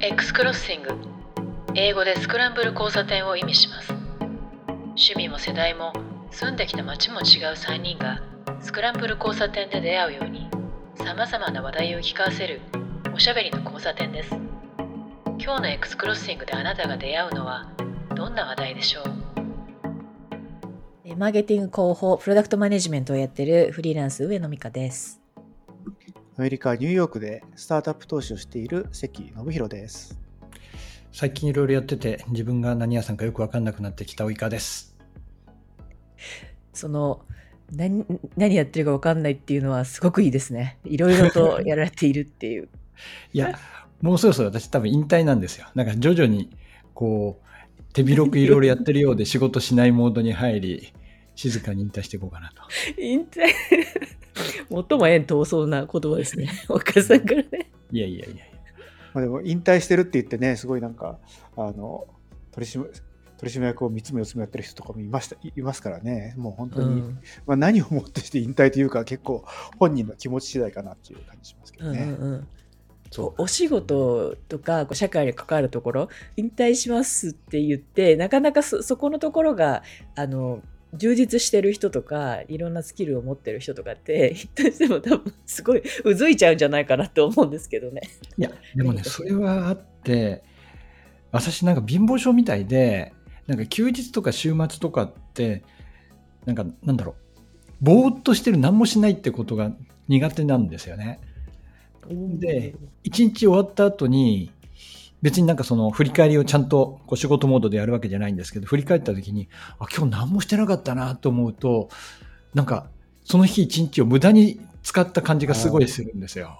X クロッシング英語でスクランブル交差点を意味します。趣味も世代も住んできた街も違う3人がスクランブル交差点で出会うようにさまざまな話題を聞かせるおしゃべりの交差点です。今日の X クロッシングであなたが出会うのはどんな話題でしょう？マーケティング広報、プロダクトマネジメントをやってるフリーランス上野美香です。アメリカ・ニューヨークでスタートアップ投資をしている関信弘です。最近いろいろやってて自分が何屋さんかよく分かんなくなってきた及川です。その、何、何やってるか分かんないっていうのはすごくいいですね。いろいろとやられているっていう。いや、もうそろそろ私多分引退なんですよ。なんか徐々にこう手広くいろいろやってるようで仕事しないモードに入り、静かに引退していこうかなと。引退？最も縁遠そうな言葉ですね。お母さんからね。いやいやいやいや。まあ、でも引退してるって言ってね、すごいなんか、あの、取締取締役を3つも4つもやってる人とかもいましたいいますからね、もう本当に、うんまあ、何をもってして引退というか、結構本人の気持ち次第かなっていう感じしますけうんうどね。んうんそおお仕事とかこう社会に関わるところ引退しますって言ってなかなかそそこのところがあの充実してる人とかいろんなスキルを持ってる人とかって 引退しても多分すごいうずいちゃうんじゃないかなって思うんですけどね。う。いや、でもね、それはあって、私なんか貧乏症みたいで、なんか休日とか週末とかって、なんかなんだろう、ぼーっとしてる何もしないってことが苦手なんですよね。で一日終わった後に別になんかその振り返りをちゃんとこう仕事モードでやるわけじゃないんですけど振り返った時にあ今日何もしてなかったなと思うとなんかその日一日を無駄に使った感じがすごいするんですよ。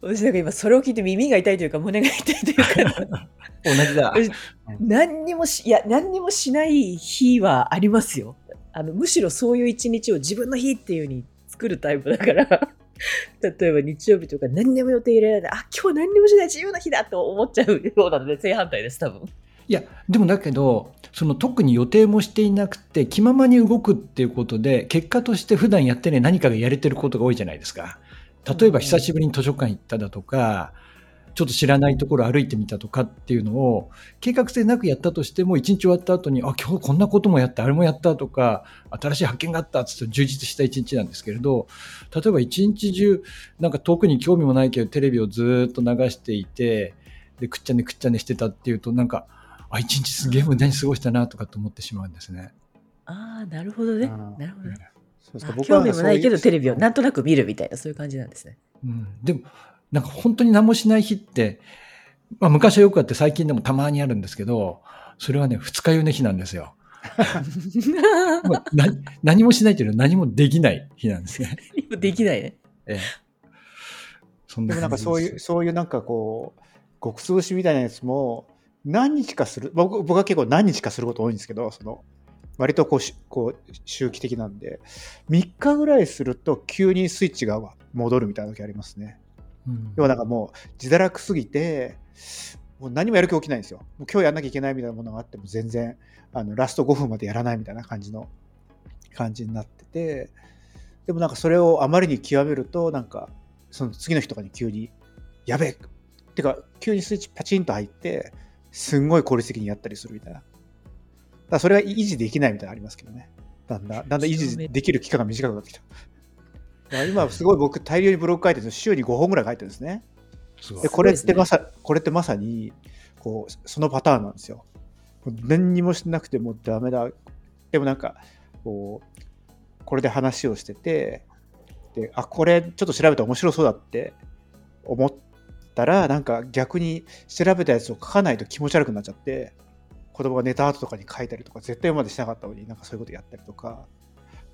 私なんか今それを聞いて耳が痛いというか胸が痛いというか 同じだ。私 何にもしいや何にもしない日はありますよあのむしろそういう一日を自分の日っていう風に作るタイプだから 例えば日曜日とか何にも予定入れられないあ今日何にもしない自由な日だと思っちゃうようなので正反対です多分いやでもだけどその特に予定もしていなくて気ままに動くっていうことで結果として普段やってね何かがやれてることが多いじゃないですか。例えば久しぶりに図書館行っただとかちょっと知らないところ歩いてみたとかっていうのを計画性なくやったとしても一日終わった後にあ今日こんなこともやったあれもやったとか新しい発見があったっつって充実した一日なんですけれど例えば一日中なんか遠くに興味もないけどテレビをずっと流していてでくっちゃねくっちゃねしてたっていうとなんかあ一日すげえ無駄に過ごしたなとかと思ってしまうんですね。ああなるほどね。なるほどね。そうですか。あ興味もないけどテレビをななんとなく見るみたいなそういう感じなんですね。うん、でもなんか本当に何もしない日って、まあ、昔はよくあって最近でもたまにあるんですけどそれはね二日酔いの日なんですよ。も うな何もしないというのは何もできない日なんですね。今できないねええ、そんでもなんかそういう、そういうなんかこう、極潰しみたいなやつも、何日かする、僕僕は結構何日かすること多いんですけど、その、割とこうしこう周期的なんで、3日ぐらいすると急にスイッチが戻るみたいな時ありますね。要はなんかもう自堕落すぎて、もう何もやる気起きないんですよ。もう今日やんなきゃいけないみたいなものがあっても全然あのラスト5分までやらないみたいな感じの感じになってて、でもなんかそれをあまりに極めると、なんかその次の日とかに急に、やべえってか急にスイッチパチンと入って、すんごい効率的にやったりするみたいな。だそれが維持できないみたいなのありますけどね。だんだん、だんだん維持できる期間が短くなってきた。今すごい僕大量にブログ書いてるんですよ週に5本ぐらい書いてるんですね。すごいでこれってまさ、これってまさにこうそのパターンなんですよ。何にもしなくてもうダメだ。でもなんかこうこれで話をしててであこれちょっと調べたら面白そうだって思ったらなんか逆に調べたやつを書かないと気持ち悪くなっちゃって子供が寝た後とかに書いたりとか絶対今までしなかったのになんかそういうことやったりとか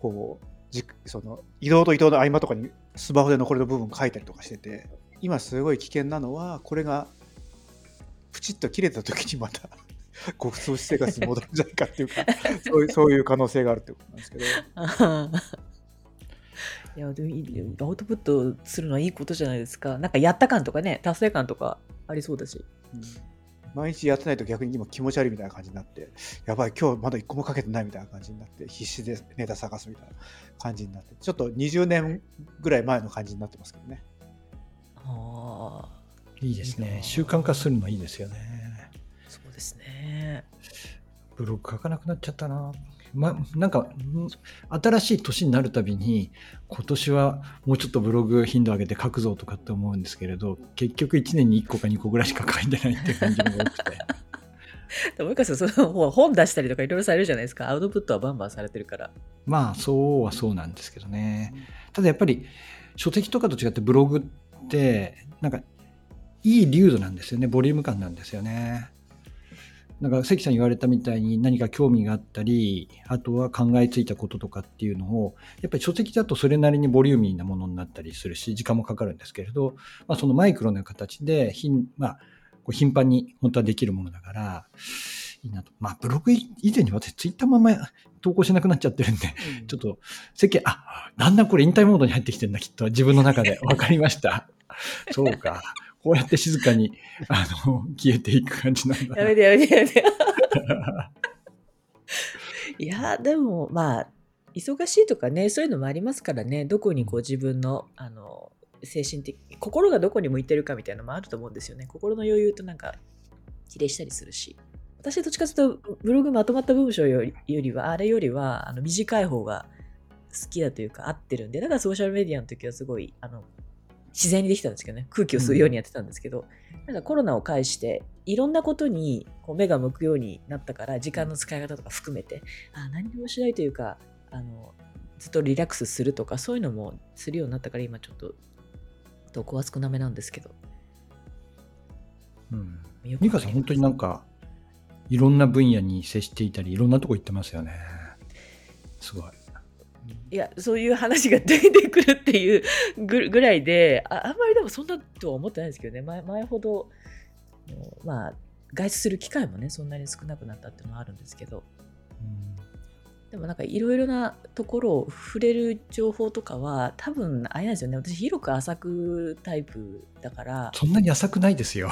こうじその移動と移動の合間とかにスマホで残りの部分書いたりとかしてて今すごい危険なのはこれがプチッと切れた時にまた 極通生活に戻るんじゃないかっていうか そういうそういう可能性があるってことなんですけど。いやでもいいアウトプットするのはいいことじゃないですか。なんかやった感とかね達成感とかありそうだし。うん毎日やってないと逆に今気持ち悪いみたいな感じになってやばい今日まだ一個もかけてないみたいな感じになって必死でネタ探すみたいな感じになってちょっと20年ぐらい前の感じになってますけどねああいいですね。習慣化するのいいですよね。そうですね。ブログ書かなくなっちゃったな。ま、なんか、ん新しい年になるたびに、今年はもうちょっとブログ頻度上げて書くぞとかって思うんですけれど、結局1年に1個か2個ぐらいしか書いてないっていう感じが多くて。でも、かしたらその本本出したりとかいろいろされるじゃないですか。アウトプットはバンバンされてるから。まあ、そうはそうなんですけどね。ただやっぱり、書籍とかと違ってブログって、なんか、いい流度なんですよね。ボリューム感なんですよね。なんか関さん言われたみたいに何か興味があったり、あとは考えついたこととかっていうのを、やっぱり書籍だとそれなりにボリューミーなものになったりするし、時間もかかるんですけれど、まあ、そのマイクロな形で頻、まあ、こう頻繁に本当はできるものだから、いいなと。まあ、ブログ以前に私ツイッターもあんま投稿しなくなっちゃってるんで、ちょっと世間、あ、だんだんこれ引退モードに入ってきてるんだ、きっと。自分の中で。わかりました。そうか。こうやって静かに、あの、消えていく感じなんだ。やめてやめてやめて。いや、でもまあ、忙しいとかね、そういうのもありますからね、どこにこう自分の、あの、精神的、心がどこに向いてるかみたいなのもあると思うんですよね。心の余裕となんか、比例したりするし。私どっちかというと、ブログまとまった文章よりよりは、あれよりは、あの短い方が好きだというか合ってるんで、だからソーシャルメディアの時はすごい、あの、自然にできたんですけどね、空気を吸うようにやってたんですけど、なんかコロナを介して、いろんなことにこう目が向くようになったから、時間の使い方とか含めて、あ何もしないというか、あの、ずっとリラックスするとか、そういうのもするようになったから、今ちょっと、投稿は少なめなんですけど。うん。よくミカさん、本当になんか、いろんな分野に接していたり、いろんなとこ行ってますよね。すごい。いや、そういう話が出てくるっていうぐらいで、ああんまりでもそんなとは思ってないですけどね、前前ほど、まあ、外出する機会もね、そんなに少なくなったっていうのはあるんですけど、でもなんかいろいろなところを触れる情報とかは、多分あれなんですよね、私広く浅くタイプだから、そんなに浅くないですよ。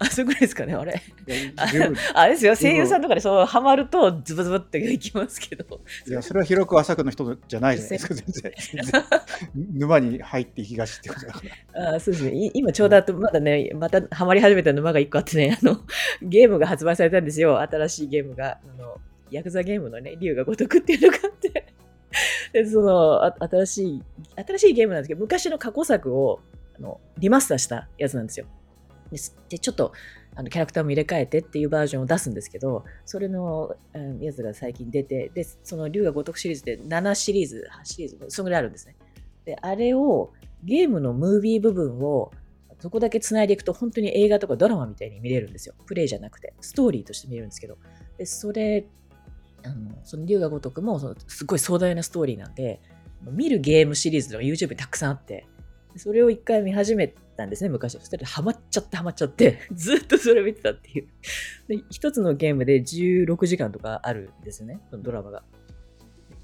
浅くないですかね、あれ。あれですよ、声優さんとかでそうハマるとズブズブっていきますけど、いや、それは広く浅くの人じゃないじゃないですか、全然。全然沼に入っていきがちってことだから。あそうですね。い今ちょうどあとまだね、またハマり始めた沼が一個あってね、あの、ゲームが発売されたんですよ。新しいゲームが。あの、ヤクザゲームのね、竜が如くっていうのがあって。で、その、新しい、新しいゲームなんですけど、昔の過去作を、あの、リマスターしたやつなんですよ。でで、ちょっと、あのキャラクターも入れ替えてっていうバージョンを出すんですけど、それの、うんやつが最近出て、で、その竜が如くシリーズで7シリーズ、8シリーズ、そのぐらいあるんですね。で、あれを、ゲームのムービー部分をそこだけ繋いでいくと本当に映画とかドラマみたいに見れるんですよ。プレイじゃなくて、ストーリーとして見れるんですけど。で、それ、あのその龍が如くもそのすごい壮大なストーリーなんで、見るゲームシリーズが YouTube にたくさんあって、それを一回見始めたんですね、昔。そしたらハマっちゃってハマっちゃって、ずっとそれ見てたっていう。で、一つのゲームで16時間とかあるんですよね、そのドラマが。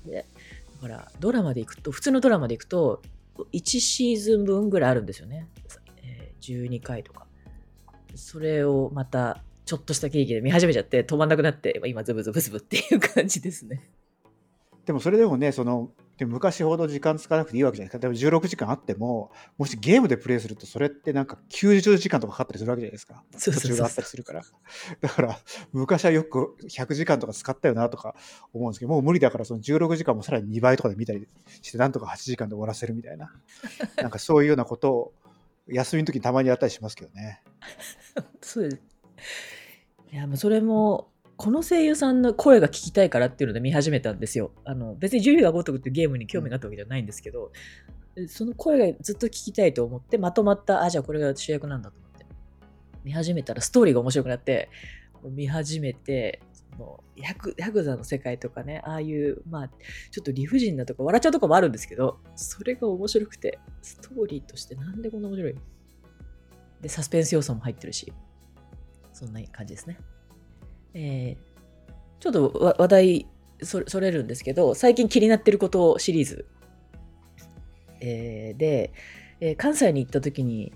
で、だからドラマで行くと、普通のドラマで行くと、1シーズン分ぐらいあるんですよね。12回とか。それをまた、ちょっとしたケーキで見始めちゃって、止まんなくなって、今、ズブズブズブっていう感じですね。でもそれでもね、その、でも昔ほど時間使わなくていいわけじゃないですか。でも16時間あっても、もしゲームでプレイすると、それってなんか90時間とかかかったりするわけじゃないですか。そうそうそう途中があったりするから。だから、昔はよく100時間とか使ったよなとか思うんですけど、もう無理だから、その16時間もさらに2倍とかで見たりして、なんとか8時間で終わらせるみたいな。なんかそういうようなことを、休みの時にたまにやったりしますけどね。そうです。いや、もうそれも、この声優さんの声が聞きたいからっていうので見始めたんですよ。あの別にジュリーが如くっていうゲームに興味があったわけじゃないんですけど、その声がずっと聞きたいと思って、まとまった、あ、じゃあこれが主役なんだと思って。見始めたらストーリーが面白くなって、見始めて、そのヤクヤクザの世界とかね、ああいう、まあ、ちょっと理不尽なとか、笑っちゃうとこもあるんですけど、それが面白くて、ストーリーとしてなんでこんな面白いで、サスペンス要素も入ってるし、そんな感じですね。えーちょっと話題それるんですけど、最近気になってることシリーズ、えーで、えー関西に行った時に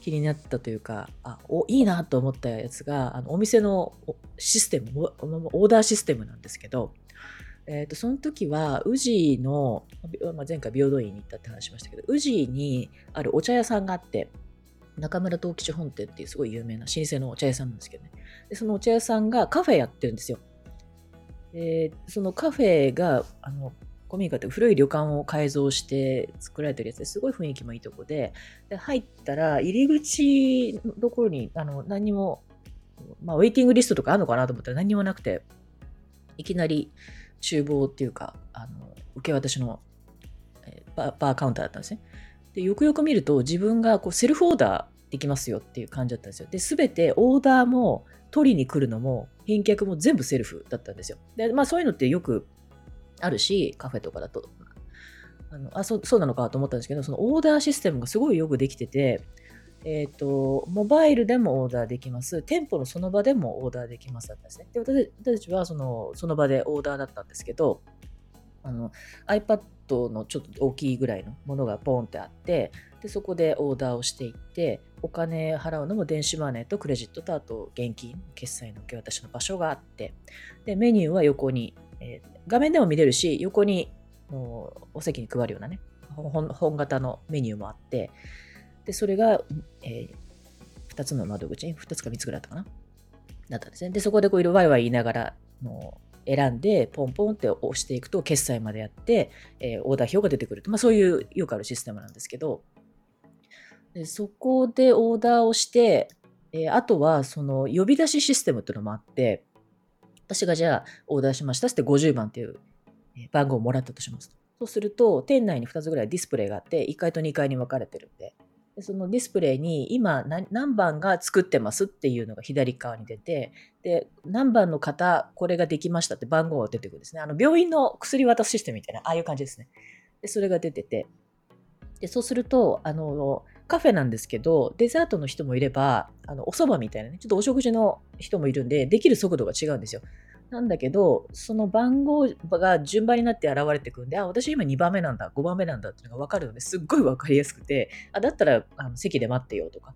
気になったというか、あおいいなと思ったやつが、あのお店のシステム、オーダーシステムなんですけど、えー、とその時は宇治の、まあ前回平等院に行ったって話しましたけど宇治にあるお茶屋さんがあって中村東吉本店っていうすごい有名な老舗のお茶屋さんなんですけどね。でそのお茶屋さんがカフェやってるんですよ。でそのカフェが、あの、古民家って古い旅館を改造して作られてるやつですごい雰囲気もいいとこで、で入ったら入り口のところにあの何にも、まあ、ウェイティングリストとかあるのかなと思ったら何にもなくて、いきなり厨房っていうか、あの受け渡しのバーバーカウンターだったんですね。でよくよく見ると自分がこうセルフオーダーできますよっていう感じだったんですよ。で、すべてオーダーも取りに来るのも返却も全部セルフだったんですよ。で、まあそういうのってよくあるし、カフェとかだと。あのあそうそうなのかと思ったんですけど、そのオーダーシステムがすごいよくできてて、えっ、と、モバイルでもオーダーできます。店舗のその場でもオーダーできますだったんですね。で、私たちはそのその場でオーダーだったんですけど、あの iPad のちょっと大きいぐらいのものがポンってあって、でそこでオーダーをしていって、お金払うのも電子マネーとクレジットとあと現金、決済の受け渡しの場所があって、でメニューは横に、えー画面でも見れるし、横にお席に配るようなね、本型のメニューもあって、でそれが、え2つの窓口、2つか3つぐらいだったかな？だったんですね。で、そこでこういろいろワイワイ言いながら、もう選んで、ポンポンって押していくと、決済までやって、えーオーダー表が出てくると。まあ、そういうよくあるシステムなんですけど、でそこでオーダーをして、えーあとはその呼び出しシステムっていうのもあって、私がじゃあオーダーしましたって50番っていう番号をもらったとしますと。そうすると、店内に2つぐらいディスプレイがあって、1階と2階に分かれてるん、でそのディスプレイに今何番が作ってますっていうのが左側に出て、で、何番の方、これができましたって番号が出てくるんですね。あの病院の薬渡すシステムみたいな、ああいう感じですね。で、それが出てて、で、そうすると、あの、カフェなんですけど、デザートの人もいれば、あのお蕎麦みたいなね、ちょっとお食事の人もいるんで、できる速度が違うんですよ。なんだけど、その番号が順番になって現れてくるんで、あ、私今2番目なんだ、5番目なんだっていうのが分かるのですっごい分かりやすくて、あ、だったらあの席で待ってよとか、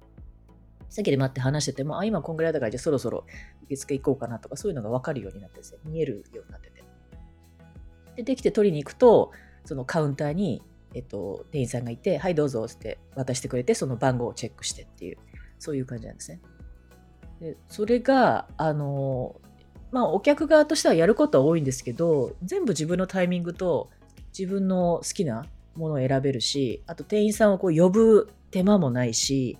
席で待って話してても、あ、今こんぐらいだからじゃあそろそろ受付行こうかなとか、そういうのが分かるようになってですね、見えるようになってて。で、できて取りに行くと、そのカウンターに、えっと、店員さんがいて、はい、どうぞって渡してくれて、その番号をチェックしてっていう、そういう感じなんですね。でそれが、あの、まあ、お客側としてはやることは多いんですけど、全部自分のタイミングと自分の好きなものを選べるし、あと店員さんをこう呼ぶ手間もないし、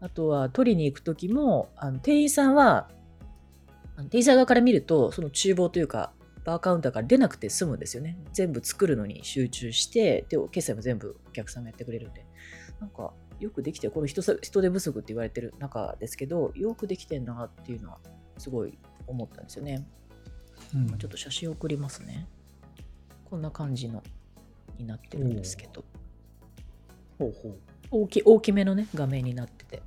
あとは取りに行くときも、あの店員さんは、店員さん側から見ると、その厨房というか、バーカウンターから出なくて済むんですよね。全部作るのに集中して、で、決済も全部お客さんがやってくれるんで。なんか、よくできて、この人人手不足って言われてる中ですけど、よくできてんなっていうのは、すごい思ったんですよね。うんちょっと写真送りますね。こんな感じのになってるんですけど、ほうほう。大き大きめのね、画面になってて。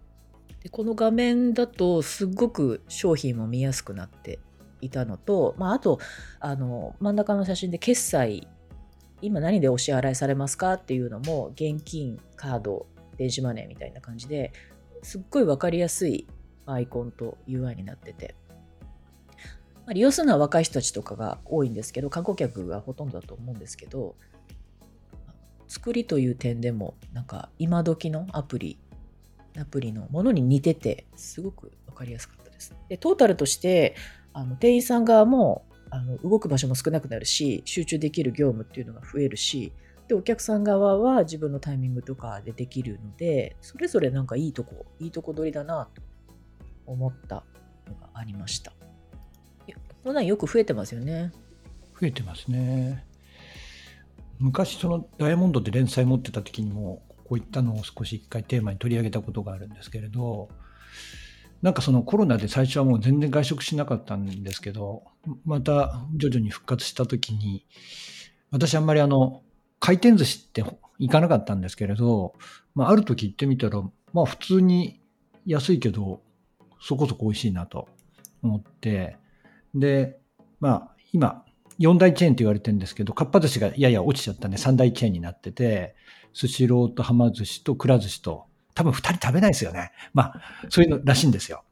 でこの画面だと、すっごく商品も見やすくなっていたのと、まあ、あと、あの、真ん中の写真で決済、今何でお支払いされますかっていうのも、現金、カード、電子マネーみたいな感じですっごいわかりやすいアイコンと UI になってて、まあ、利用するのは若い人たちとかが多いんですけど、観光客がほとんどだと思うんですけど、作りという点でも、なんか今時のアプリ、アプリのものに似てて、すごくわかりやすかったです。で、トータルとして、あの店員さん側もあの動く場所も少なくなるし、集中できる業務っていうのが増えるし、で、お客さん側は自分のタイミングとかでできるので、それぞれなんかいいとこ、いいとこ取りだなと思ったのがありました。いやこんなんよく増えてますよね。増えてますね。昔そのダイヤモンドで連載持ってた時にもこういったのを少し一回テーマに取り上げたことがあるんですけれどなんかそのコロナで最初はもう全然外食しなかったんですけどまた徐々に復活した時に私あんまりあの回転寿司って行かなかったんですけれど、まあ、ある時行ってみたらまあ普通に安いけどそこそこ美味しいなと思ってでまあ今4大チェーンと言われてるんですけど、かっぱ寿司がやや落ちちゃったんで3大チェーンになってて、スシローとはま寿司とくら寿司と、多分2人食べないですよね。まあ、そういうのらしいんですよ。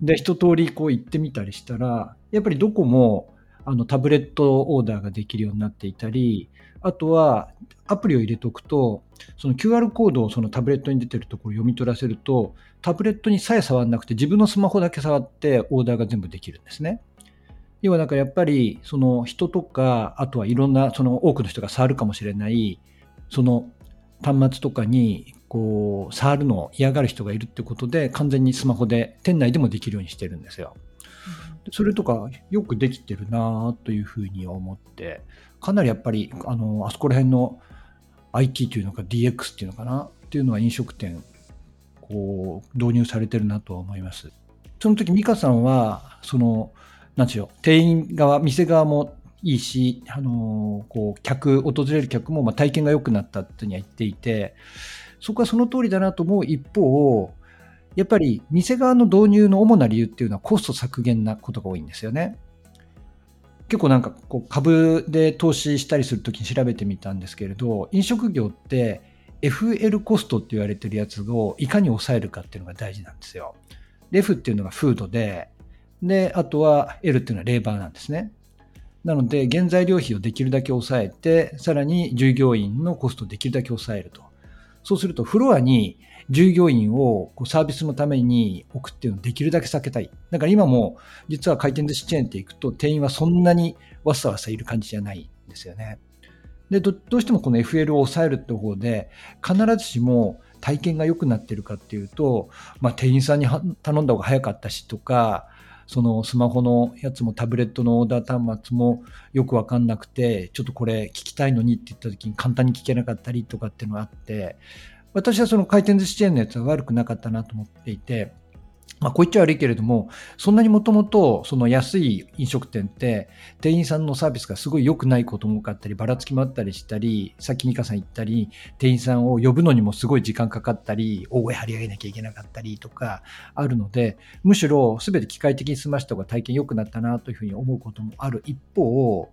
で、一通りこう行ってみたりしたら、やっぱりどこも、あのタブレットオーダーができるようになっていたり、あとはアプリを入れておくと、その QR コードをそのタブレットに出てるところを読み取らせると、タブレットにさえ触らなくて、自分のスマホだけ触ってオーダーが全部できるんですね。要はだからやっぱり、その人とか、あとはいろんな、その多くの人が触るかもしれない、その端末とかにこう触るのを嫌がる人がいるってことで、完全にスマホで店内でもできるようにしてるんですよ。それとかよくできてるなというふうに思って、かなりやっぱりあのあそこら辺の IT というのか DX っていうのかなっていうのは飲食店こう導入されてるなと思います。その時美香さんはそのなんでしょう店員側店側もいいし、あのこう客訪れる客もま体験が良くなったってには言っていてそこはその通りだなと思う一方やっぱり店側の導入の主な理由っていうのはコスト削減なことが多いんですよね。結構なんかこう株で投資したりするときに調べてみたんですけれど、飲食業って FL コストって言われてるやつをいかに抑えるかっていうのが大事なんですよ。F っていうのがフードで、で、あとは L っていうのはレーバーなんですね。なので、原材料費をできるだけ抑えて、さらに従業員のコストをできるだけ抑えると。そうすると、フロアに従業員をこうサービスのために置くっていうのをできるだけ避けたい。だから今も実は回転寿司チェーンっていくと店員はそんなにわさわさいる感じじゃないんですよね。でどうしてもこの FL を抑えるって方で必ずしも体験が良くなってるかっていうと、まあ、店員さんに頼んだ方が早かったしとかそのスマホのやつもタブレットのオーダー端末もよくわかんなくてちょっとこれ聞きたいのにって言った時に簡単に聞けなかったりとかっていうのがあって私はその回転寿司チェーンのやつは悪くなかったなと思っていて、まあ、こう言っちゃ悪いけれども、そんなにもともとその安い飲食店って店員さんのサービスがすごい良くないことも多かったり、ばらつきもあったりしたり、さっき美香さん言ったり、店員さんを呼ぶのにもすごい時間かかったり、大声張り上げなきゃいけなかったりとかあるので、むしろ全て機械的に済ました方が体験良くなったなというふうに思うこともある一方、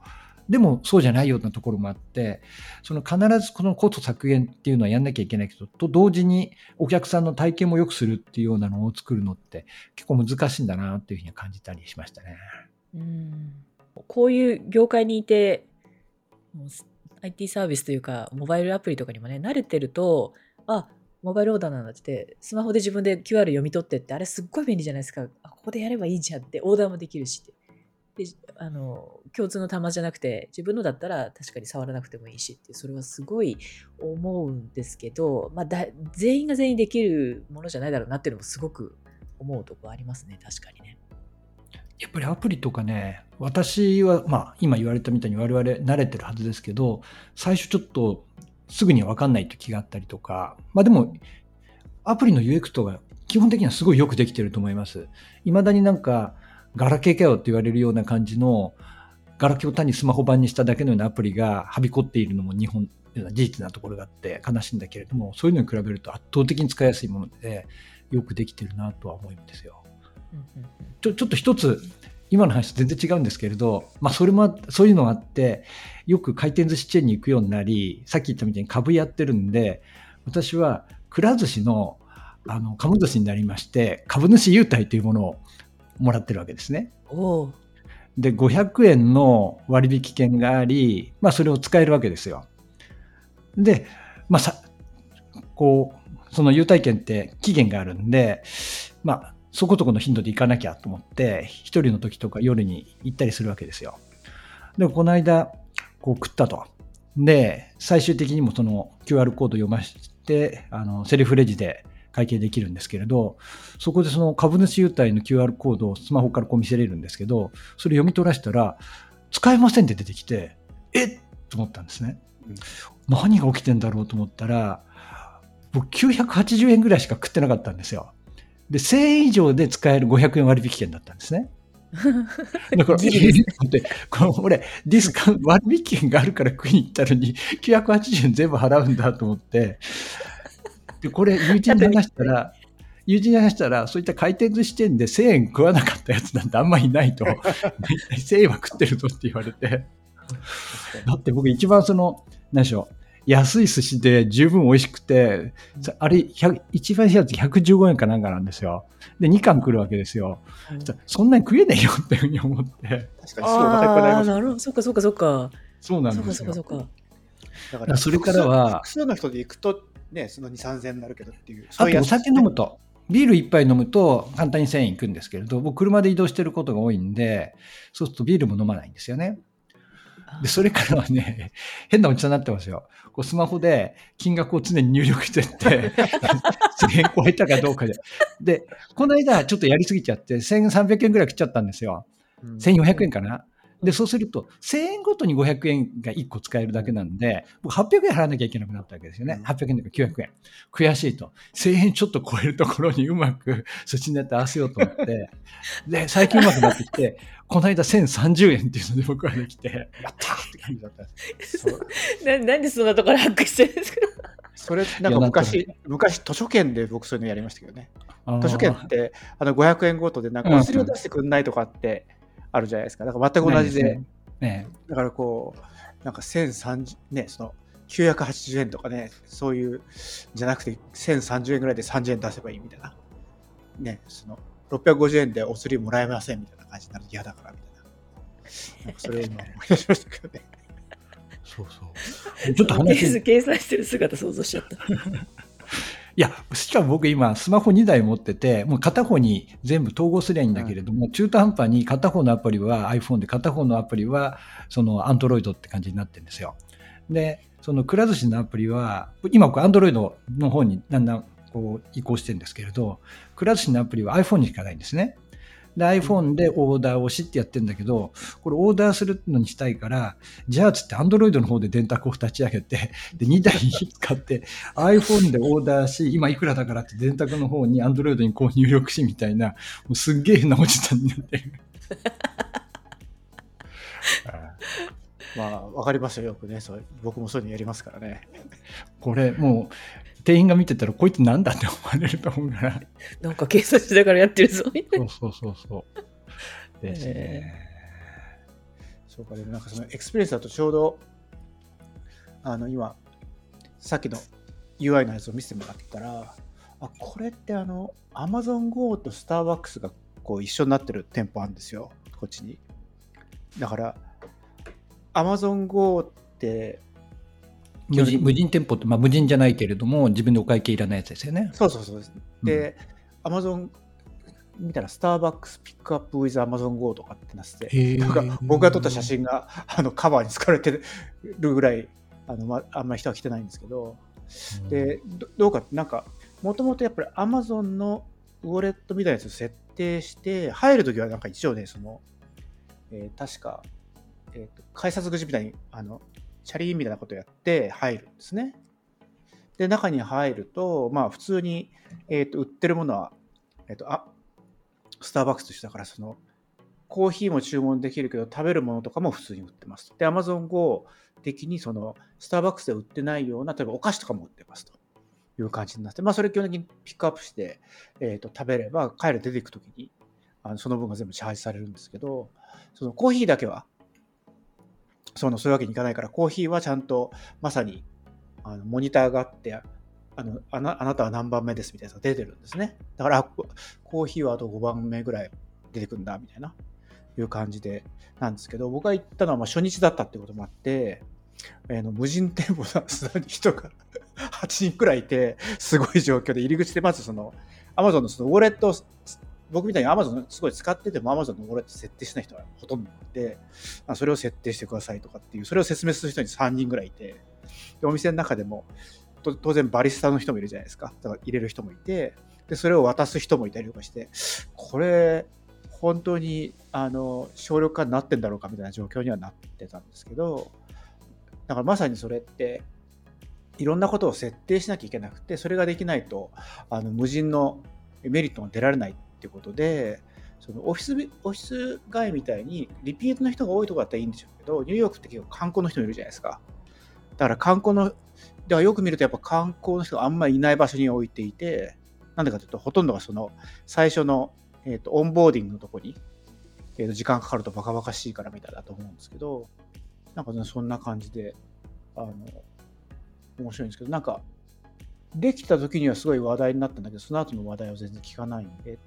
でもそうじゃないようなところもあって、その必ずこのコスト削減っていうのはやんなきゃいけないけど、と同時にお客さんの体験も良くするっていうようなのを作るのって結構難しいんだなっていうふうに感じたりしましたね。うんこういう業界にいて、IT サービスというか、モバイルアプリとかにもね、慣れてると、あ、モバイルオーダーなんだって、スマホで自分で QR 読み取ってって、あれすっごい便利じゃないですか。あここでやればいいじゃんって、オーダーもできるしって。であの共通の端末じゃなくて自分のだったら確かに触らなくてもいいしってそれはすごい思うんですけど、まあ、だ全員が全員できるものじゃないだろうなっていうのもすごく思うとこありますね確かにね。やっぱりアプリとかね私は、まあ、今言われたみたいに我々慣れてるはずですけど最初ちょっとすぐには分かんない時があったりとかまあでもアプリの UX とか基本的にはすごいよくできてると思います。未だになんかガラケーかよって言われるような感じの、ガラケーを単にスマホ版にしただけのようなアプリがはびこっているのも日本、事実なところがあって悲しいんだけれども、そういうのに比べると圧倒的に使いやすいもので、よくできてるなとは思うんですよ。ちょちょっと一つ、今の話と全然違うんですけれど、まあ、それも、そういうのがあって、よく回転寿司チェーンに行くようになり、さっき言ったみたいに株やってるんで、私はくら寿司のあの株主になりまして、株主優待というものをもらってるわけですね。で、500円の割引券があり、まあ、それを使えるわけですよ。で、まあ、さ、こう、その優待券って期限があるんで、まあ、そこそこの頻度で行かなきゃと思って、一人の時とか夜に行ったりするわけですよ。でも、この間、こう食ったと。で、最終的にもその QR コード読まして、あの、セルフレジで会計できるんですけれど、そこでその株主優待の QR コードをスマホからこう見せれるんですけど、それ読み取らせたら、使えませんって出てきて、えっ？と思ったんですね。何が起きてんだろうと思ったら、僕980円ぐらいしか食ってなかったんですよ。で、1000円以上で使える500円割引券だったんですね。だから、この俺、ディスカウント、割引券があるから食いに行ったのに、980円全部払うんだと思って、で、これ、友人に話したら、友人に話したら、そういった回転寿司店で1000円食わなかったやつなんてあんまりいないと、大体1000円は食ってるぞって言われて、だって僕一番その、何でしょう、安い寿司で十分美味しくて、あれ、100一番安いやつ115円かなんかなんですよ。で、2貫来るわけですよ。そんなに食えねえよっていうふうに思って。確かにすぐお高くなりああ、ますなるほど。そっかそっかそっか。そうなんですよ。そっかそっか。だかだからそれからは複数の人で行くと、ね、その2、3000円になるけどっていう。あそういうやつとお酒飲むと、ビール一杯飲むと簡単に1000円いくんですけれど、僕車で移動してることが多いんで、そうするとビールも飲まないんですよね。で、それからはね、変なおじさんになってますよ。こうスマホで金額を常に入力してって、1000円超えたかどうかで。で、この間ちょっとやりすぎちゃって、1300円ぐらい食っちゃったんですよ。うん1400円かな。で、そうすると、1000円ごとに500円が1個使えるだけなんで、僕800円払わなきゃいけなくなったわけですよね。うん800円とか900円。悔しいと。1000円ちょっと超えるところにうまく寿司ネタ合わせようと思って、で、最近うまくなってきて、この間1030円っていうので僕はできて、やったーって感じだったんです。な なんでそんなところ発掘してるんですか？それ、なんか昔、昔図書券で僕そういうのやりましたけどね。図書券って、あの500円ごとで、なんかお釣りを出してくんないとかってあるじゃないですか。だから全く同じで、ね。だからこう、なんか1030、ね、その980円とかね、そういう、じゃなくて1030円ぐらいで30円出せばいいみたいな。ね、その650円でお釣りもらえませんみたいな感じになると嫌だからみたいな。なんかそれを今思い出しましたけどね。そうそう。ちょっと計話、い計算してる姿想像しちゃった。や、しかも僕今スマホ2台持ってて、もう片方に全部統合すりゃいいんだけれども、中途半端に片方のアプリは iPhone で片方のアプリはその Android って感じになってるんですよ。で、そのくら寿司のアプリは、今こう Android の方にだんだんこう移行してるんですけれど、くら寿司のアプリは iPhone にしかないんですね。で、iPhone でオーダーをしってやってるんだけど、これオーダーするのにしたいから、じゃあつって Android の方で電卓を立ち上げて、で、2台使って、iPhone でオーダーし、今いくらだからって電卓の方に Android にこう入力しみたいな、もうすっげえ変なおじさんになって。まあ、わかりますよ、よくね。そう僕もそういうのやりますからね。これもう、店員が見てたら、こいつなんだって思われると思うから。なんか計算しながらやってるぞ、みたいな。そうそうそうそう。ですね。そうか、でもなんかそのエクスペリエンスだとちょうど、あの、今、さっきの UI のやつを見せてもらったら、あ、これってあの、Amazon Go とスターバックスがこう一緒になってる店舗あるんですよ、こっちに。だから、Amazon Go って、無人無人店舗って、まあ、無人じゃないけれども、自分でお会計いらないやつですよね。そうそうそうです。で、Amazon 見たら、スターバックスピックアップ with Amazon Go とかってなってて、へーなんか僕が撮った写真があのカバーに使われてるぐらい、あのまあんまり人は来てないんですけど、で、どどうかって、なんか、もともとやっぱり Amazon のウォレットみたいなやつを設定して、入るときはなんか一応ね、その、えー確か、えーと改札口みたいに、あの、チャリーみたいなことをやって入るんですね。で、中に入ると、まあ普通に、えーと売ってるものは、えっ、と、あ、スターバックスとしてだから、その、コーヒーも注文できるけど、食べるものとかも普通に売ってます。で、Amazon Go 的に、その、スターバックスで売ってないような、例えばお菓子とかも売ってますという感じになって、まあ、それ基本的にピックアップして、えー、と食べれば、帰る出ていくときに、あのその分が全部チャージされるんですけど、そのコーヒーだけは、そのそういうわけにいかないから、コーヒーはちゃんとまさにあのモニターがあって、あのあなあなたは何番目ですみたいなのが出てるんですね。だから、コーヒーはあと5番目ぐらい出てくんだみたいな、いう感じで、なんですけど、僕が行ったのはまあ初日だったってこともあって、あの無人店舗の砂に人が 8人くらいいて、すごい状況で、入り口でまずその、アマゾンのそのウォレット、僕みたいに Amazon すごい使ってても Amazon のウォレット設定しない人はほとんどいて、あそれを設定してくださいとかっていう、それを説明する人に3人ぐらいいて、でお店の中でも当然バリスタの人もいるじゃないですか。だから入れる人もいて、でそれを渡す人もいたりとかして、これ、本当にあの省力化になってんだろうかみたいな状況にはなってたんですけど、だからまさにそれって、いろんなことを設定しなきゃいけなくて、それができないと、あの無人のメリットが出られないていうことで、そのオフィスオフィス街みたいにリピートの人が多いとこだったらいいんでしょうけど、ニューヨークって結構観光の人もいるじゃないですか。だから観光の、だからよく見るとやっぱ観光の人があんまりいない場所に置いていて、なんでかというと、ほとんどがその最初の、えー、とオンボーディングのとこに、えーと時間かかるとバカバカしいからみたいだと思うんですけど、なんか、そんな感じで、あの、面白いんですけど、なんか、できた時にはすごい話題になったんだけど、その後の話題は全然聞かないんで、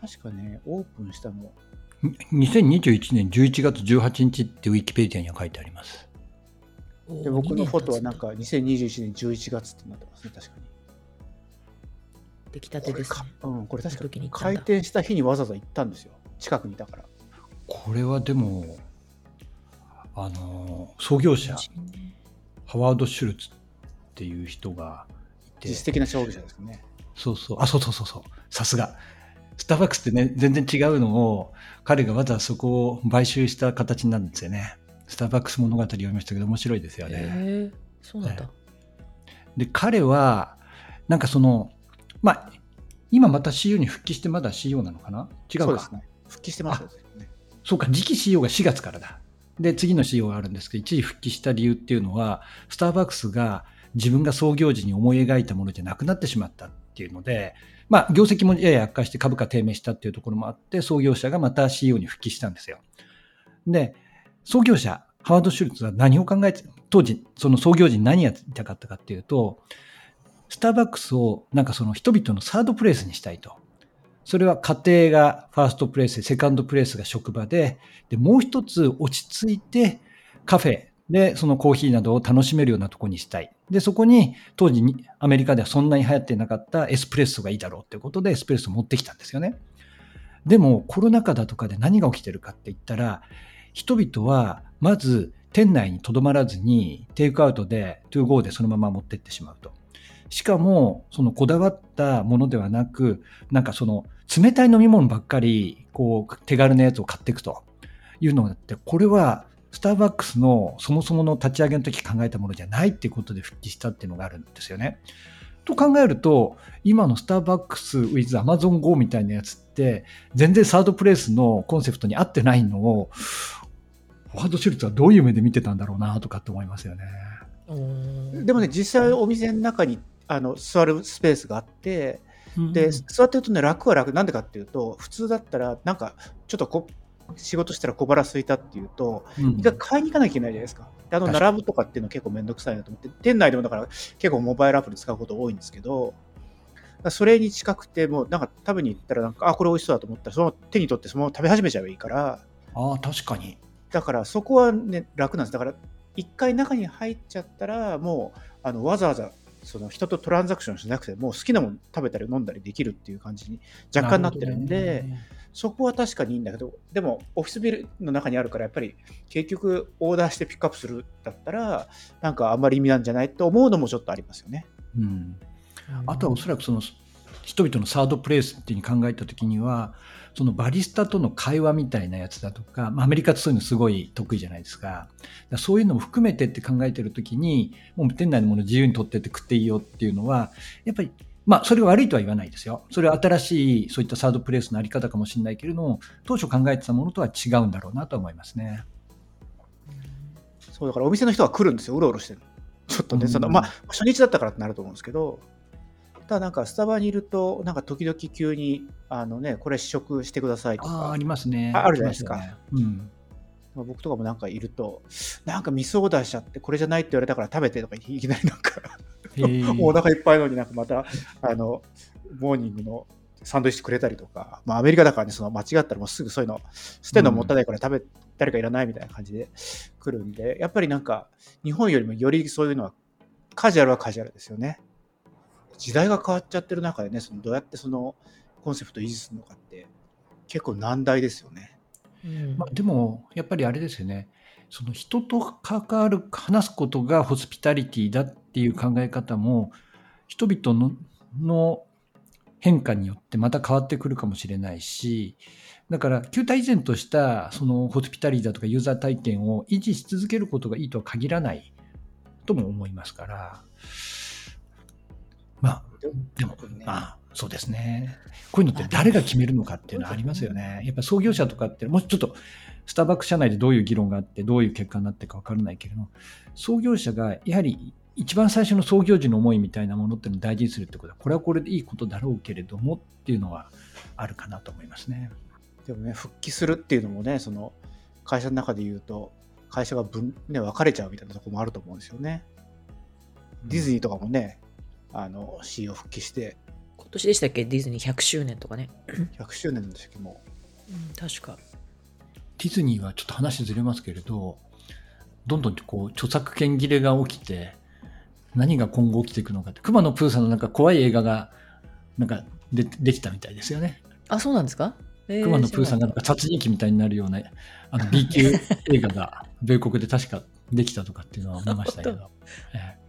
確かね、オープンしたの、2021年11月18日ってウィキペディアには書いてあります。で僕のフォトはなんか2021年11月ってなってますね、確かに。出来たてですね。うん、これ確か行ったんだ開店した日にわざわざ行ったんですよ。近くにいたから。これはでも、あの、創業者、ハワード・シュルツっていう人が実質的な勝利者ですね。そうそう、あ、そうそうそうそう、さすが。スターバックスってね、全然違うのを、彼がわざわざそこを買収した形になるんですよね。スターバックス物語読みましたけど、面白いですよね。そうなんだ。で、彼は、なんかその、まあ、今また CEO に復帰してまだ CEO なのかな？違うかそうですね。復帰してますよね。そうか、次期 CEO が4月からだ。で、次の CEO があるんですけど、一時復帰した理由っていうのは、スターバックスが自分が創業時に思い描いたものじゃなくなってしまったっていうので、まあ、業績もやや悪化して株価低迷したっていうところもあって、創業者がまた CEO に復帰したんですよ。で、創業者、ハワード・シュルツは何を考えて、当時、その創業時に何やりたかったかっていうと、スターバックスをなんかその人々のサードプレイスにしたいと。それは家庭がファーストプレイスで、セカンドプレイスが職場で、で、もう一つ落ち着いてカフェでそのコーヒーなどを楽しめるようなとこにしたい。で、そこに当時にアメリカではそんなに流行ってなかったエスプレッソがいいだろうっていうことでエスプレッソを持ってきたんですよね。でもコロナ禍だとかで何が起きてるかって言ったら、人々はまず店内にとどまらずにテイクアウトで 2GO でそのまま持ってってしまうと。しかも、そのこだわったものではなく、なんかその冷たい飲み物ばっかり、こう、手軽なやつを買っていくというのがあって、これはスターバックスのそもそもの立ち上げの時考えたものじゃないっていうことで復帰したっていうのがあるんですよね。と考えると、今のスターバックス with Amazon Go みたいなやつって、全然サードプレイスのコンセプトに合ってないのを、フォワード・シュルツはどういう目で見てたんだろうなとかって思いますよね。でもね、実際お店の中にあの座るスペースがあって、で、座ってるとね、楽は楽。なんでかっていうと、普通だったら、なんか、ちょっとこ仕事したら小腹空いたっていうと、うん一回買いに行かなきゃいけないじゃないですか。であの、並ぶとかっていうの結構めんどくさいなと思って、店内でもだから結構モバイルアプリ使うこと多いんですけど、それに近くて、もうなんか食べに行ったら、なんか、あ、これ美味しそうだと思ったら、その手に取ってそのまま食べ始めちゃえばいいから、ああ、確かに。だからそこはね、楽なんです。だから、一回中に入っちゃったら、もう、あのわざわざ、その人とトランザクションしなくても、好きなもの食べたり飲んだりできるっていう感じに若干なってるんで、そこは確かにいいんだけど、でも、オフィスビルの中にあるから、やっぱり結局、オーダーしてピックアップするだったら、なんかあんまり意味なんじゃないと思うのもちょっとありますよね。うん、あとはおそらくその人々のサードプレイスっていうに考えたときには、そのバリスタとの会話みたいなやつだとか、まあ、アメリカってそういうのすごい得意じゃないですか。だかそういうのも含めてって考えてるときに、もう店内のもの自由に取ってって食っていいよっていうのは、やっぱり、まあ、それが悪いとは言わないですよ。それは新しい、そういったサードプレイスのあり方かもしれないけれども、当初考えてたものとは違うんだろうなと思いますね。そうだからお店の人が来るんですよ、うろうろしてる。ちょっとね、うんそのまあ、初日だったからってなると思うんですけど、ただなんかスタバにいると、なんか時々急に、あのね、これ試食してくださいとかああ、あ、りますね。ああるじゃないですか僕とかもなんかいると、なんかミスオーダーしちゃって、これじゃないって言われたから食べてとかいきなりなんか、お腹いっぱいのになんかまた、あの、モーニングのサンドイッチくれたりとか、まあアメリカだからね、その間違ったらもうすぐそういうの、捨てるのもったいないから食べ、誰かいらないみたいな感じで来るんで、やっぱりなんか、日本よりもよりそういうのは、カジュアルはカジュアルですよね。時代が変わっちゃってる中でね、そのどうやってそのコンセプトを維持するのかって、結構難題ですよね。うんまあ、でも、やっぱりあれですよね。その人と関わる、話すことがホスピタリティだっていう考え方も、人々のの変化によってまた変わってくるかもしれないし、だから、旧体依然としたそのホスピタリティだとかユーザー体験を維持し続けることがいいとは限らないとも思いますから、まあ、でも、まあ、そうですね。こういうのって誰が決めるのかっていうのはありますよね。やっぱ創業者とかって、もうちょっと、スターバックス社内でどういう議論があって、どういう結果になってるか分からないけれども、創業者がやはり一番最初の創業時の思いみたいなものっていうのを大事にするってことは、これはこれでいいことだろうけれどもっていうのはあるかなと思いますね。でもね、復帰するっていうのもね、その会社の中で言うと、会社が分、ね、分かれちゃうみたいなところもあると思うんですよね。ディズニーとかもね、あの CEO 復帰して今年でしたっけ？ディズニー100周年とかね。100周年の時もうん、確か。ディズニーはちょっと話ずれますけれど、どんどんこう著作権切れが起きて、何が今後起きていくのかって、熊野プーさんのなんか怖い映画がなんかでできたみたいですよね。あ、そうなんですか、え熊野プーさんがなんか殺人鬼みたいになるようなあの B 級 映画が米国で確かできたとかっていうのは思いましたけど。え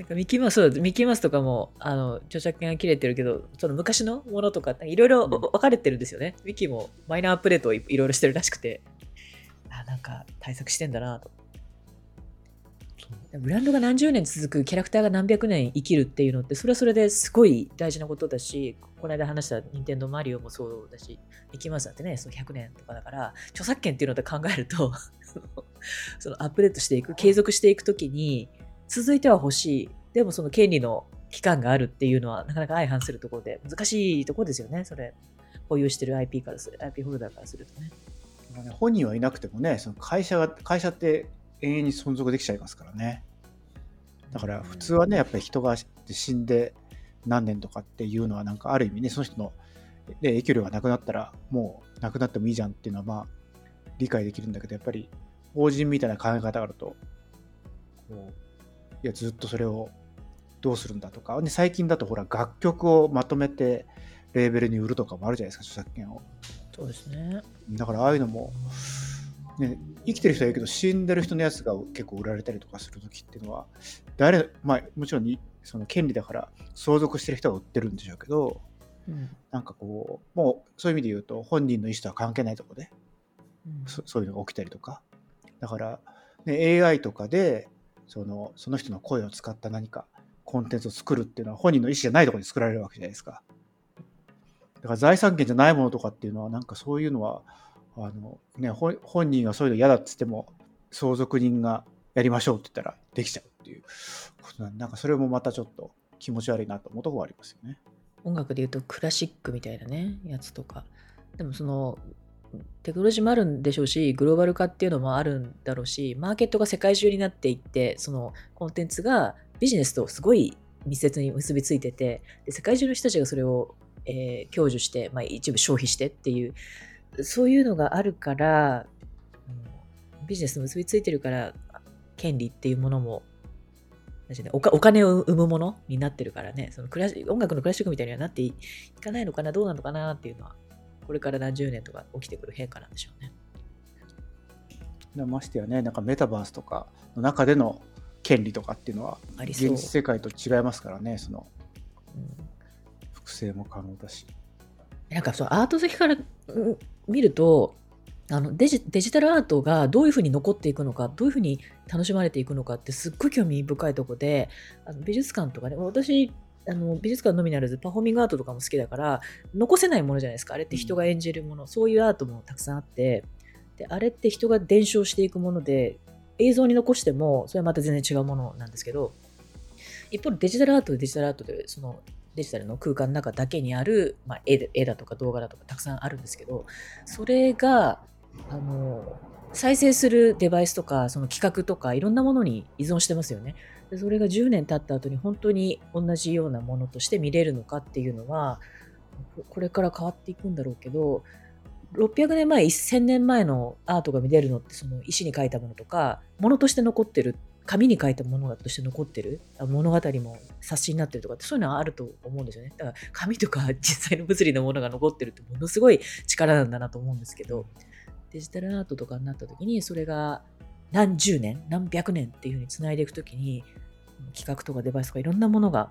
なんかミッキーマウス、そうだミッキーマウスとかも、あの、著作権が切れてるけど、その昔のものとか、いろいろうん分かれてるんですよね。ミッキーもマイナーアップデートをいいろいろしてるらしくて、あ、なんか対策してんだなと。ブランドが何十年続く、キャラクターが何百年生きるっていうのって、それはそれですごい大事なことだし、この間話した任天堂マリオもそうだし、ミッキーマウスだってね、その100年とかだから、著作権っていうので考えると、そのそのアップデートしていく、継続していくときに、続いては欲しい。でもその権利の期間があるっていうのはなかなか相反するところで難しいところですよね、それ。保有してる IP からする、IP ホルダーからするとね。本人はいなくてもねその会社が会社って永遠に存続できちゃいますからねだから普通はねやっぱり人が死んで何年とかっていうのはなんかある意味ねその人ので影響力がなくなったらもうなくなってもいいじゃんっていうのはまあ理解できるんだけどやっぱり法人みたいな考え方があるとこういやずっとそれをどうするんだとか、で最近だとほら楽曲をまとめてレーベルに売るとかもあるじゃないですか著作権を。そうですね。だからああいうのも、ね、生きてる人はいいけど死んでる人のやつが結構売られたりとかするときっていうのは誰、まあ、もちろんにその権利だから相続してる人が売ってるんでしょうけどうん。なんかこうもうそういう意味で言うと本人の意思とは関係ないところでうん。そそういうのが起きたりとか。だから、ね、AI とかでそのその人の声を使った何かコンテンツを作るっていうのは本人の意思じゃないところで作られるわけじゃないですか。だから財産権じゃないものとかっていうのはなんかそういうのはあの、ね、本人がそういうの嫌だっつっても相続人がやりましょうって言ったらできちゃうっていうことなんでなんかそれもまたちょっと気持ち悪いなと思うところはありますよね。音楽で言うとクラシックみたいなね、やつとか。でもその、テクノロジーもあるんでしょうし、グローバル化っていうのもあるんだろうし、マーケットが世界中になっていって、そのコンテンツがビジネスとすごい密接に結びついてて、で世界中の人たちがそれを、えー享受して、まあ、一部消費してっていう、そういうのがあるから、うんビジネスと結びついてるから、権利っていうものもおかお金を生むものになってるからね、そのクラシ音楽のクラシックみたいにはなっていかないのかな、どうなのかなっていうのは、これから何十年とか起きてくる変化なんでしょうね。でましてやねなんかメタバースとかの中での権利とかっていうのは。現実世界と違いますからねそのうん複製も可能だし。なんかそうアート好きからうん見るとあのデジデジタルアートがどういうふうに残っていくのかどういうふうに楽しまれていくのかってすっごい興味深いとこであの美術館とかね私あの美術館のみならずパフォーミングアートとかも好きだから残せないものじゃないですか。あれって人が演じるもの、そういうアートもたくさんあってであれって人が伝承していくもので映像に残してもそれはまた全然違うものなんですけど一方でデジタルアートでデジタルアートでそのデジタルの空間の中だけにある、まあ、絵だとか動画だとかたくさんあるんですけどそれがあの再生するデバイスとかその企画とかいろんなものに依存してますよね。でそれが10年経った後に本当に同じようなものとして見れるのかっていうのはここれから変わっていくんだろうけど600年前1000年前のアートが見れるのってその石に描いたものとかものとして残ってる紙に書いたものとして残ってるあ物語も冊子になってるとかってそういうのはあると思うんですよね。だから紙とか実際の物理のものが残ってるってものすごい力なんだなと思うんですけどデジタルアートとかになった時にそれが何十年何百年っていうふうにつないでいく時に企画とかデバイスとかいろんなものが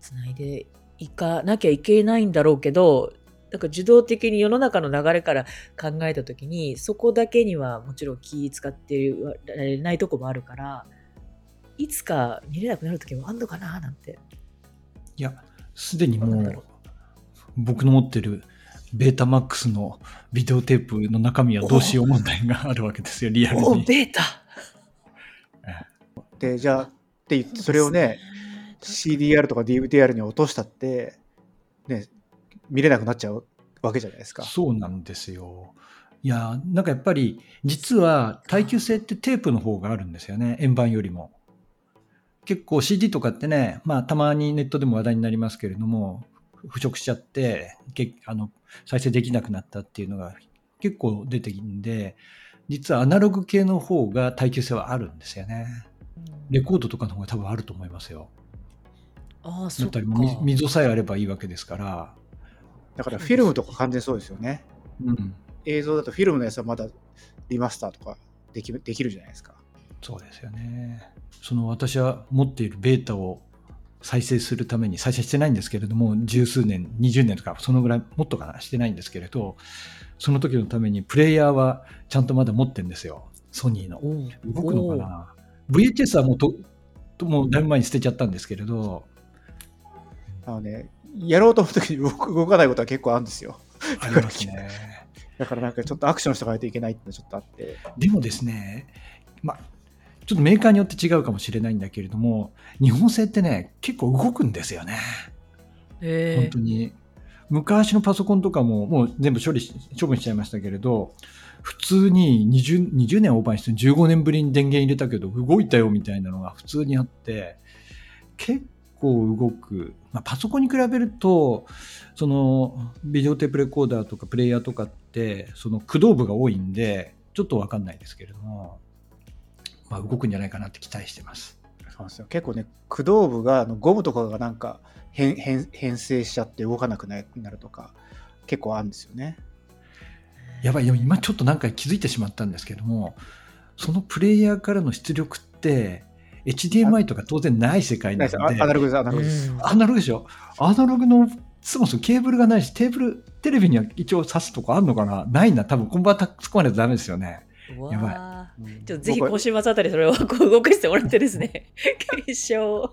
つないでいかなきゃいけないんだろうけどなんか受動的に世の中の流れから考えた時にそこだけにはもちろん気使ってられないとこもあるからいつか見れなくなる時もあんのかななんて。いや、すでにもう、僕の持ってるベータマックスのビデオテープの中身はどうしよう問題があるわけですよ、リアルおに。ベータでじゃあって言ってそれをね CDR とか DVDR に落としたって、ね、見れなくなっちゃうわけじゃないですか。そうなんですよ。いや、なんかやっぱり、実は耐久性ってテープの方があるんですよね、円盤よりも。結構 CD とかってね、まあ、たまにネットでも話題になりますけれども、腐食しちゃって、けあの再生できなくなったっていうのが結構出てきるんで、実はアナログ系の方が耐久性はあるんですよね。レコードとかの方が多分あると思いますよ。ああ、そっかだったり。もみ溝さえあればいいわけですから。だからフィルムとか完全にそうですよね。うん。映像だとフィルムのやつはまだリマスターとかできできるじゃないですか。そうですよね。その私は持っているベータを再生するために、再生してないんですけれども、十数年、20年とか、そのぐらい、もっとかな、してないんですけれど、その時のためにプレイヤーはちゃんとまだ持ってるんですよ。ソニーの。動くのかな ?VHS はもうと、ともうだいぶ前に捨てちゃったんですけれど、あのね、やろうと思うときに動かないことは結構あるんですよ。ありますね。だからなんかちょっとアクションしておかないといけないってちょっとあって。でもですね、まあ、ちょっとメーカーによって違うかもしれないんだけれども、日本製ってね、結構動くんですよね。へえ本当に。昔のパソコンとかももう全部処理し、処分しちゃいましたけれど、普通に 20, 20年オーバーにして15年ぶりに電源入れたけど動いたよみたいなのが普通にあって、結構動く。まあ、パソコンに比べると、そのビデオテープレコーダーとかプレイヤーとかって、その駆動部が多いんで、ちょっとわかんないですけれども、まあ、動くんじゃないかなって期待してます。そうですよ結構ね、駆動部がのゴムとかがなんか変変変性しちゃって動かなくなるとか結構あるんですよね。やばい、でも今ちょっとなんか気づいてしまったんですけども、そのプレイヤーからの出力って、HDMI とか当然ない世界なので、ないです。あアナログです、アナログです。うん。アナログでしょ？アナログの、そもそもケーブルがないし、テーブル、テレビには一応挿すとこあるのかな？ないな、多分コンバータっ込まないとダメですよね。やばい。ちょっとぜひ今週末あたりそれをこう動かしてもらってですね、検証。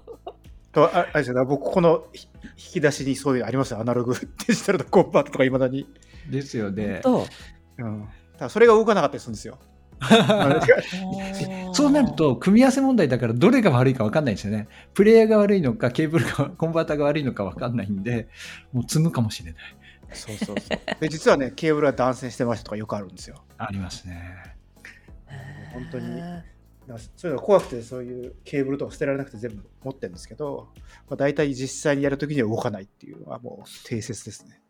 とああれですよね僕、このひ引き出しにそういうのありますよ、アナログデジタルのコンバートとかいまだに。ですよね。と、うん、ただそれが動かなかったりするんですよ。そうなると、組み合わせ問題だから、どれが悪いか分かんないんですよね。プレイヤーが悪いのか、ケーブルが、コンバーターが悪いのか分かんないんで、もう積むかもしれない。そうそうそうで実はね、ケーブルは断線してましたとかよくあるんですよ。ありますね。本当にだからそういうのが怖くて、そういうケーブルとか捨てられなくて全部持ってるんですけど、まあ、大体実際にやるときには動かないっていうのはもう定説ですね。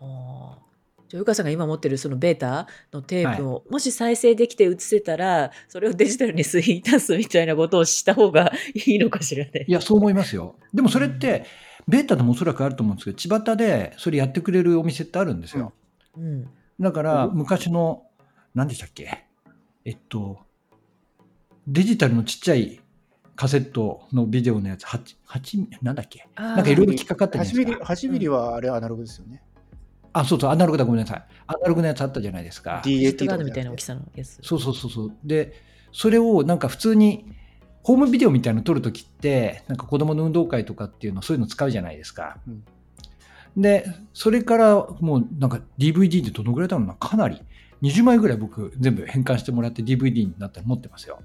あーじゃあ、うかさんが今持ってるそのベータのテープを、もし再生できて映せたら、それをデジタルに吸い足すみたいなことをした方がいいのかしらね。いや、そう思いますよ。でもそれって、ベータでもおそらくあると思うんですけど、巷でそれやってくれるお店ってあるんですよ。うん。だから、うん昔の、何でしたっけ？えっと、デジタルのちっちゃいカセットのビデオのやつ、8、8なんだっけ？ななんかいろいろ引っかかってるん8ミリですか？8ミリはあれはアナログですよね。あ、そうそう、アナログだ、ごめんなさい。アナログのやつあったじゃないですか。DAT とかみたいな大きさのやつ。そうそうそうそう。で、それをなんか普通に、ホームビデオみたいなの撮るときって、なんか子供の運動会とかっていうの、そういうの使うじゃないですか。うんで、それからもうなんか DVD ってどのぐらいだろうな、かなり。20枚ぐらい僕全部変換してもらって DVD になったら持ってますよ。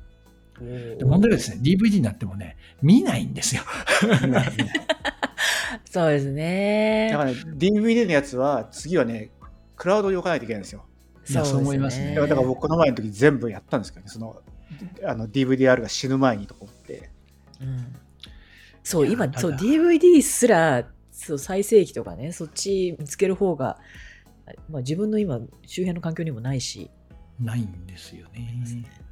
で問題はですね、DVD になってもね、見ないんですよ。そうですねだ。からね、DVD のやつは次はね、クラウドに置かないといけないんですよ。いやそう思いますねだから僕この前の時全部やったんですけどね、そのあの DVDR が死ぬ前にと思って。うんそう、今、DVD すら、そう、再生機とかね、そっち見つける方が、まあ、自分の今、周辺の環境にもないし、ないんですよね。そうなんです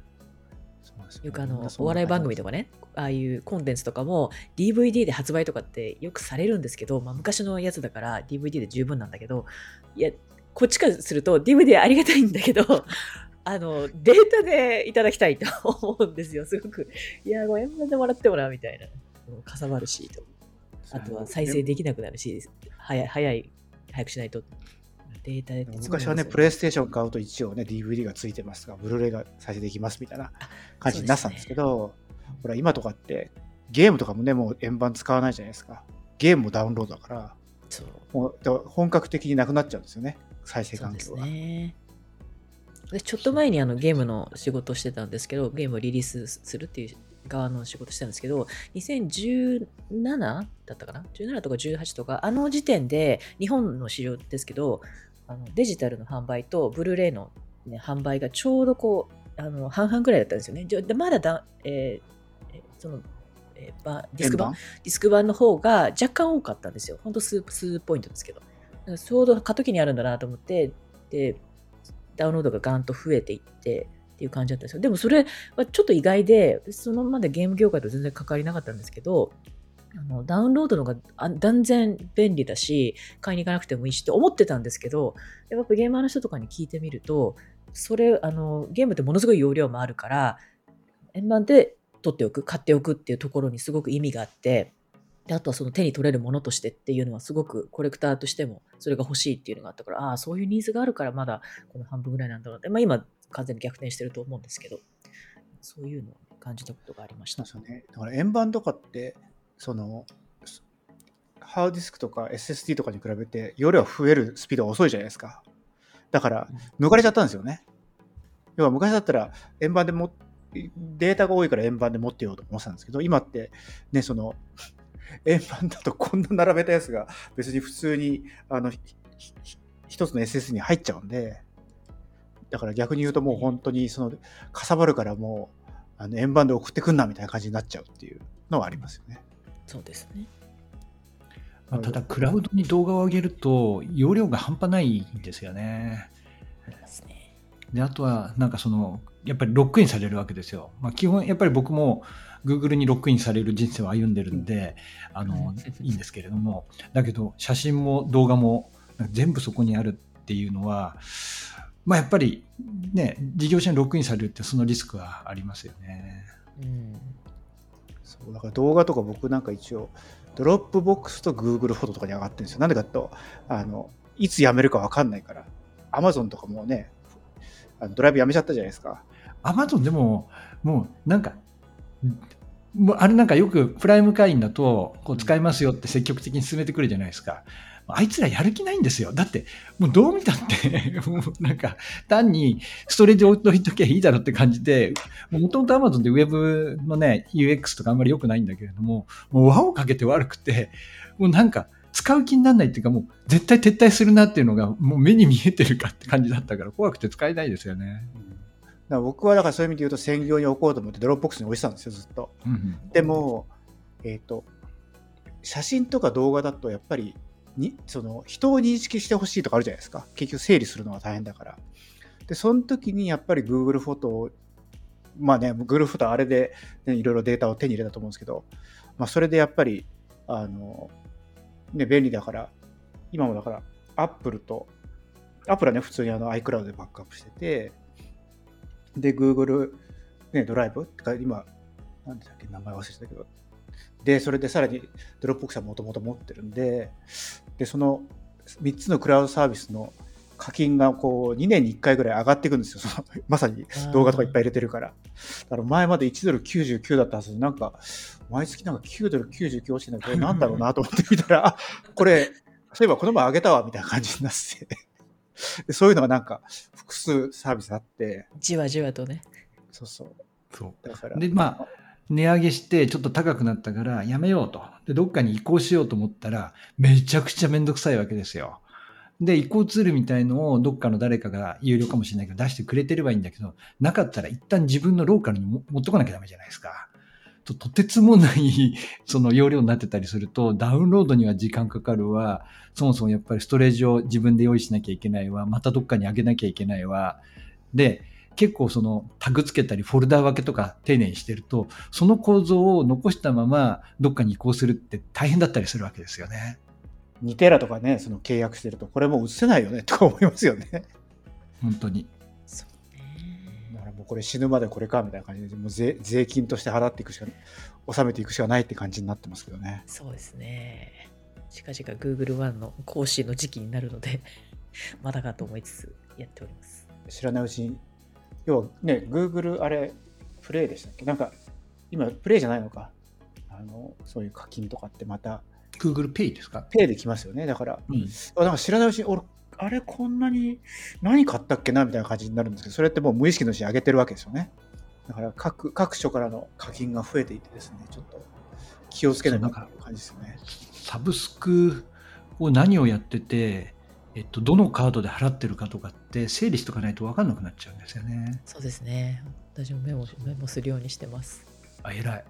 よくあのお笑い番組と感かね、ああいうコンテンツとかも DVD で発売とかってよくされるんですけど、まあ、昔のやつだから DVD で十分なんだけど、いや、こっちからすると DVD ありがたいんだけど、あの、データでいただきたいと思うんですよ、すごく。いや、ご円盤でもらってもらうみたいな。かさばるしと。じあとは再生できなくなるし、早い、早い、早くしないと。データで昔はね、プレイステーション買うと一応ね、DVD がついてますが、ブルーレイが再生できますみたいな感じになってたんですけど、ほら、今とかって、ゲームとかもね、もう円盤使わないじゃないですか。ゲームもダウンロードだから、そうもう本格的になくなっちゃうんですよね、再生環境が。ね。でちょっと前にあのゲームの仕事をしてたんですけど、ゲームをリリースするっていう側の仕事してたんですけど、2017だったかな ?17 とか18とか、あの時点で日本の市場ですけど、あのデジタルの販売とブルーレイの、ね、販売がちょうどこう、あの半々ぐらいだったんですよね。でまだだ、えーえそのえーばディスク版？円ディスク版の方が若干多かったんですよ。ほんと数数ポイントですけど。ちょうど過渡期にあるんだなと思って、で、ダウンロードがガンと増えていってっていう感じだったんですよ。でもそれはちょっと意外で、そのまでゲーム業界と全然関わりなかったんですけど、あのダウンロードのが断然便利だし、買いに行かなくてもいいしって思ってたんですけど、やっぱゲーマーの人とかに聞いてみると、それ、あの、ゲームってものすごい容量もあるから、円盤で取っておく、買っておくっていうところにすごく意味があって、であとはその手に取れるものとしてっていうのはすごくコレクターとしてもそれが欲しいっていうのがあったから、ああ、そういうニーズがあるからまだこの半分ぐらいなんだろうって、まあ今完全に逆転してると思うんですけど、そういうのを感じたことがありましたそう。ね。だから円盤とかって、その、ハードディスクとか SSD とかに比べて容量が増えるスピードが遅いじゃないですか。だから抜かれちゃったんですよね。要は昔だったら円盤でもデータが多いから円盤で持ってようと思ってたんですけど、今ってね、その円盤だとこんな並べたやつが別に普通にあの一つの SS に入っちゃうんで、だから逆に言うともう本当にそのかさばるからもうあの円盤で送ってくんなみたいな感じになっちゃうっていうのはありますよね。そうですね。まあただ、クラウドに動画を上げると、容量が半端ないんですよね。であとは、なんかその、やっぱりロックインされるわけですよ。まあ、基本、やっぱり僕も Google にロックインされる人生を歩んでるんで、あの、いいんですけれども、だけど、写真も動画も全部そこにあるっていうのは、まあ、やっぱりね、事業者にロックインされるってそのリスクはありますよね。うん。そうだから動画とか僕なんか一応ドロップボックスと Google フォトとかに上がってるんですよ。なんでかとあのいつやめるか分かんないから。Amazon とかもねあのドライブやめちゃったじゃないですか。Amazon でも、もうなんか、あれなんかよくプライム会員だとこう使いますよって積極的に勧めてくるじゃないですか。あいつらやる気ないんですよ。だって、もうどう見たって、もうなんか単にストレージ置いときゃいいだろうって感じで、もともと Amazon でウェブのね、UX とかあんまり良くないんだけれども、もう輪をかけて悪くて、もうなんか使う気にならないっていうか、もう絶対撤退するなっていうのがもう目に見えてるかって感じだったから怖くて使えないですよね。だから僕はだからそういう意味で言うと専業に置こうと思ってドロップボックスに置いてたんですよずっと。うんうんでも、えっ、と写真とか動画だとやっぱりにその人を認識してほしいとかあるじゃないですか。結局整理するのは大変だから。でその時にやっぱり Google フォトをまあね Google フォトはあれで、ね、いろいろデータを手に入れたと思うんですけど、まあ、それでやっぱりあの、ね、便利だから今もだから Apple と Apple はね普通にあの iCloud でバックアップしててで Google、ね、ドライブってか今なんでだっけ名前忘れてたけどで、それでさらにドロップボックスはもともと持ってるんで、で、その3つのクラウドサービスの課金がこう2年に1回ぐらい上がっていくんですよ。その まさに動画とかいっぱい入れてるから。だから前まで1ドル99だったはずで、なんか毎月なんか9ドル99落ちてるの これなんだろうなと思ってみたら、あこれ、そういえばこの前上げたわみたいな感じになってでそういうのがなんか複数サービスあって、じわじわとね。そうそう。そうだから、で、まあ、値上げしてちょっと高くなったからやめようと。で、どっかに移行しようと思ったら、めちゃくちゃめんどくさいわけですよ。で、移行ツールみたいのをどっかの誰かが有料かもしれないけど出してくれてればいいんだけど、なかったら一旦自分のローカルに持ってこなきゃダメじゃないですか。ととてつもない その容量になってたりすると、ダウンロードには時間かかるわ、そもそもやっぱりストレージを自分で用意しなきゃいけないわ、またどっかに上げなきゃいけないわ。で、結構そのタグつけたりフォルダ分けとか丁寧にしてると、その構造を残したままどっかに移行するって大変だったりするわけですよね。2テラとかね、その契約してると、これもう映せないよねとか思いますよね。本当に。そうだね。からもうこれ死ぬまでこれかみたいな感じで、もう税税金として払っていくしか、納めていくしかないって感じになってますけどね。そうですね。近々 Google One の更新の時期になるので、まだかと思いつつやっております。知らないうちに、要はね、Google あれ、プレイでしたっけ？なんか、今、プレイじゃないのか？あの、そういう課金とかってまた、Google Pay ですか？ペイできますよね。だから、うん。あなんか知らないうちに、俺、あれこんなに何買ったっけな？みたいな感じになるんですけど、それってもう無意識のうちに上げてるわけですよね。だから各各所からの課金が増えていてですね、ちょっと気をつけないという感じですよね。サブスクを何をやってて、えっと、どのカードで払ってるかとかって整理しとかないと分かんなくなっちゃうんですよね。そうですね。私もメモメモするようにしてます。あ、偉い。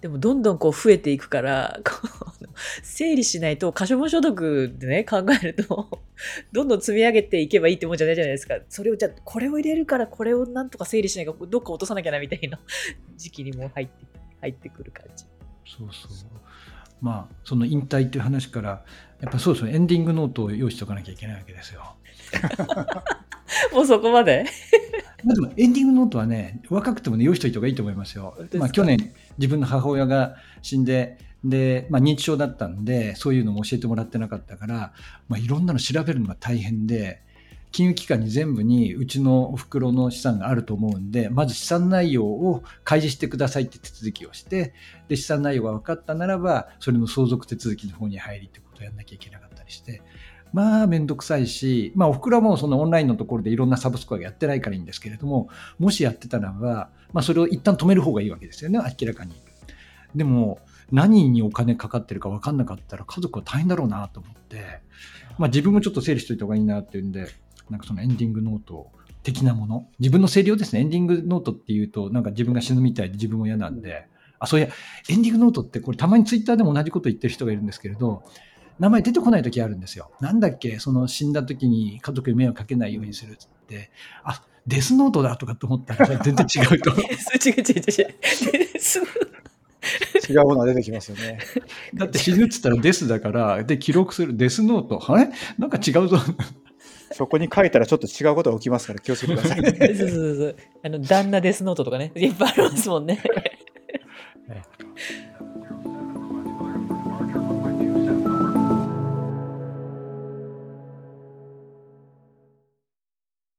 でもどんどんこう増えていくから、整理しないと、可処分所得でね、考えると、どんどん積み上げていけばいいってもんじゃないじゃないですか。それをじゃあ、これを入れるから、これをなんとか整理しないか、どっか落とさなきゃなみたいな時期にもう入って、入ってくる感じ。そうそう。まあ、その引退っていう話から、やっぱそうですね、エンディングノートを用意しておかなきゃいけないわけですよ。もうそこまで？まあ、でもエンディングノートはね、若くてもね、用意しておいた方がいいと思いますよ。まあ、去年、自分の母親が死んで、で、まあ、認知症だったんで、そういうのも教えてもらってなかったから、まあ、いろんなの調べるのが大変で、金融機関に全部にうちのお袋の資産があると思うんで、まず資産内容を開示してくださいって手続きをして、で、資産内容が分かったならば、それの相続手続きの方に入りってことをやんなきゃいけなかったりして、まあ、めんどくさいし、まあ、お袋はもうそのオンラインのところでいろんなサブスクはやってないからいいんですけれども、もしやってたらば、まあ、それを一旦止める方がいいわけですよね、明らかに。でも、何にお金かかってるか分かんなかったら家族は大変だろうなと思って、まあ、自分もちょっと整理しといた方がいいなっていうんで、なんかそのエンディングノート的なもの、自分の整理をですね、エンディングノートっていうと、なんか自分が死ぬみたいで自分も嫌なんで、あ、そういや、エンディングノートってこれたまにツイッターでも同じこと言ってる人がいるんですけれど、名前出てこない時あるんですよ。なんだっけ、その死んだ時に家族に迷惑かけないようにするって、あ、デスノートだとかと思ったら全然違うと。違う違う違う違う。す違うものが出てきますよね。だって死ぬっつったらデスだから、で、記録するデスノート。あれ？なんか違うぞ。そこに書いたらちょっと違うことが起きますから気をつけてくださいね。そうそうそうそう。あの、旦那デスノートとかね。いっぱいありますもんね。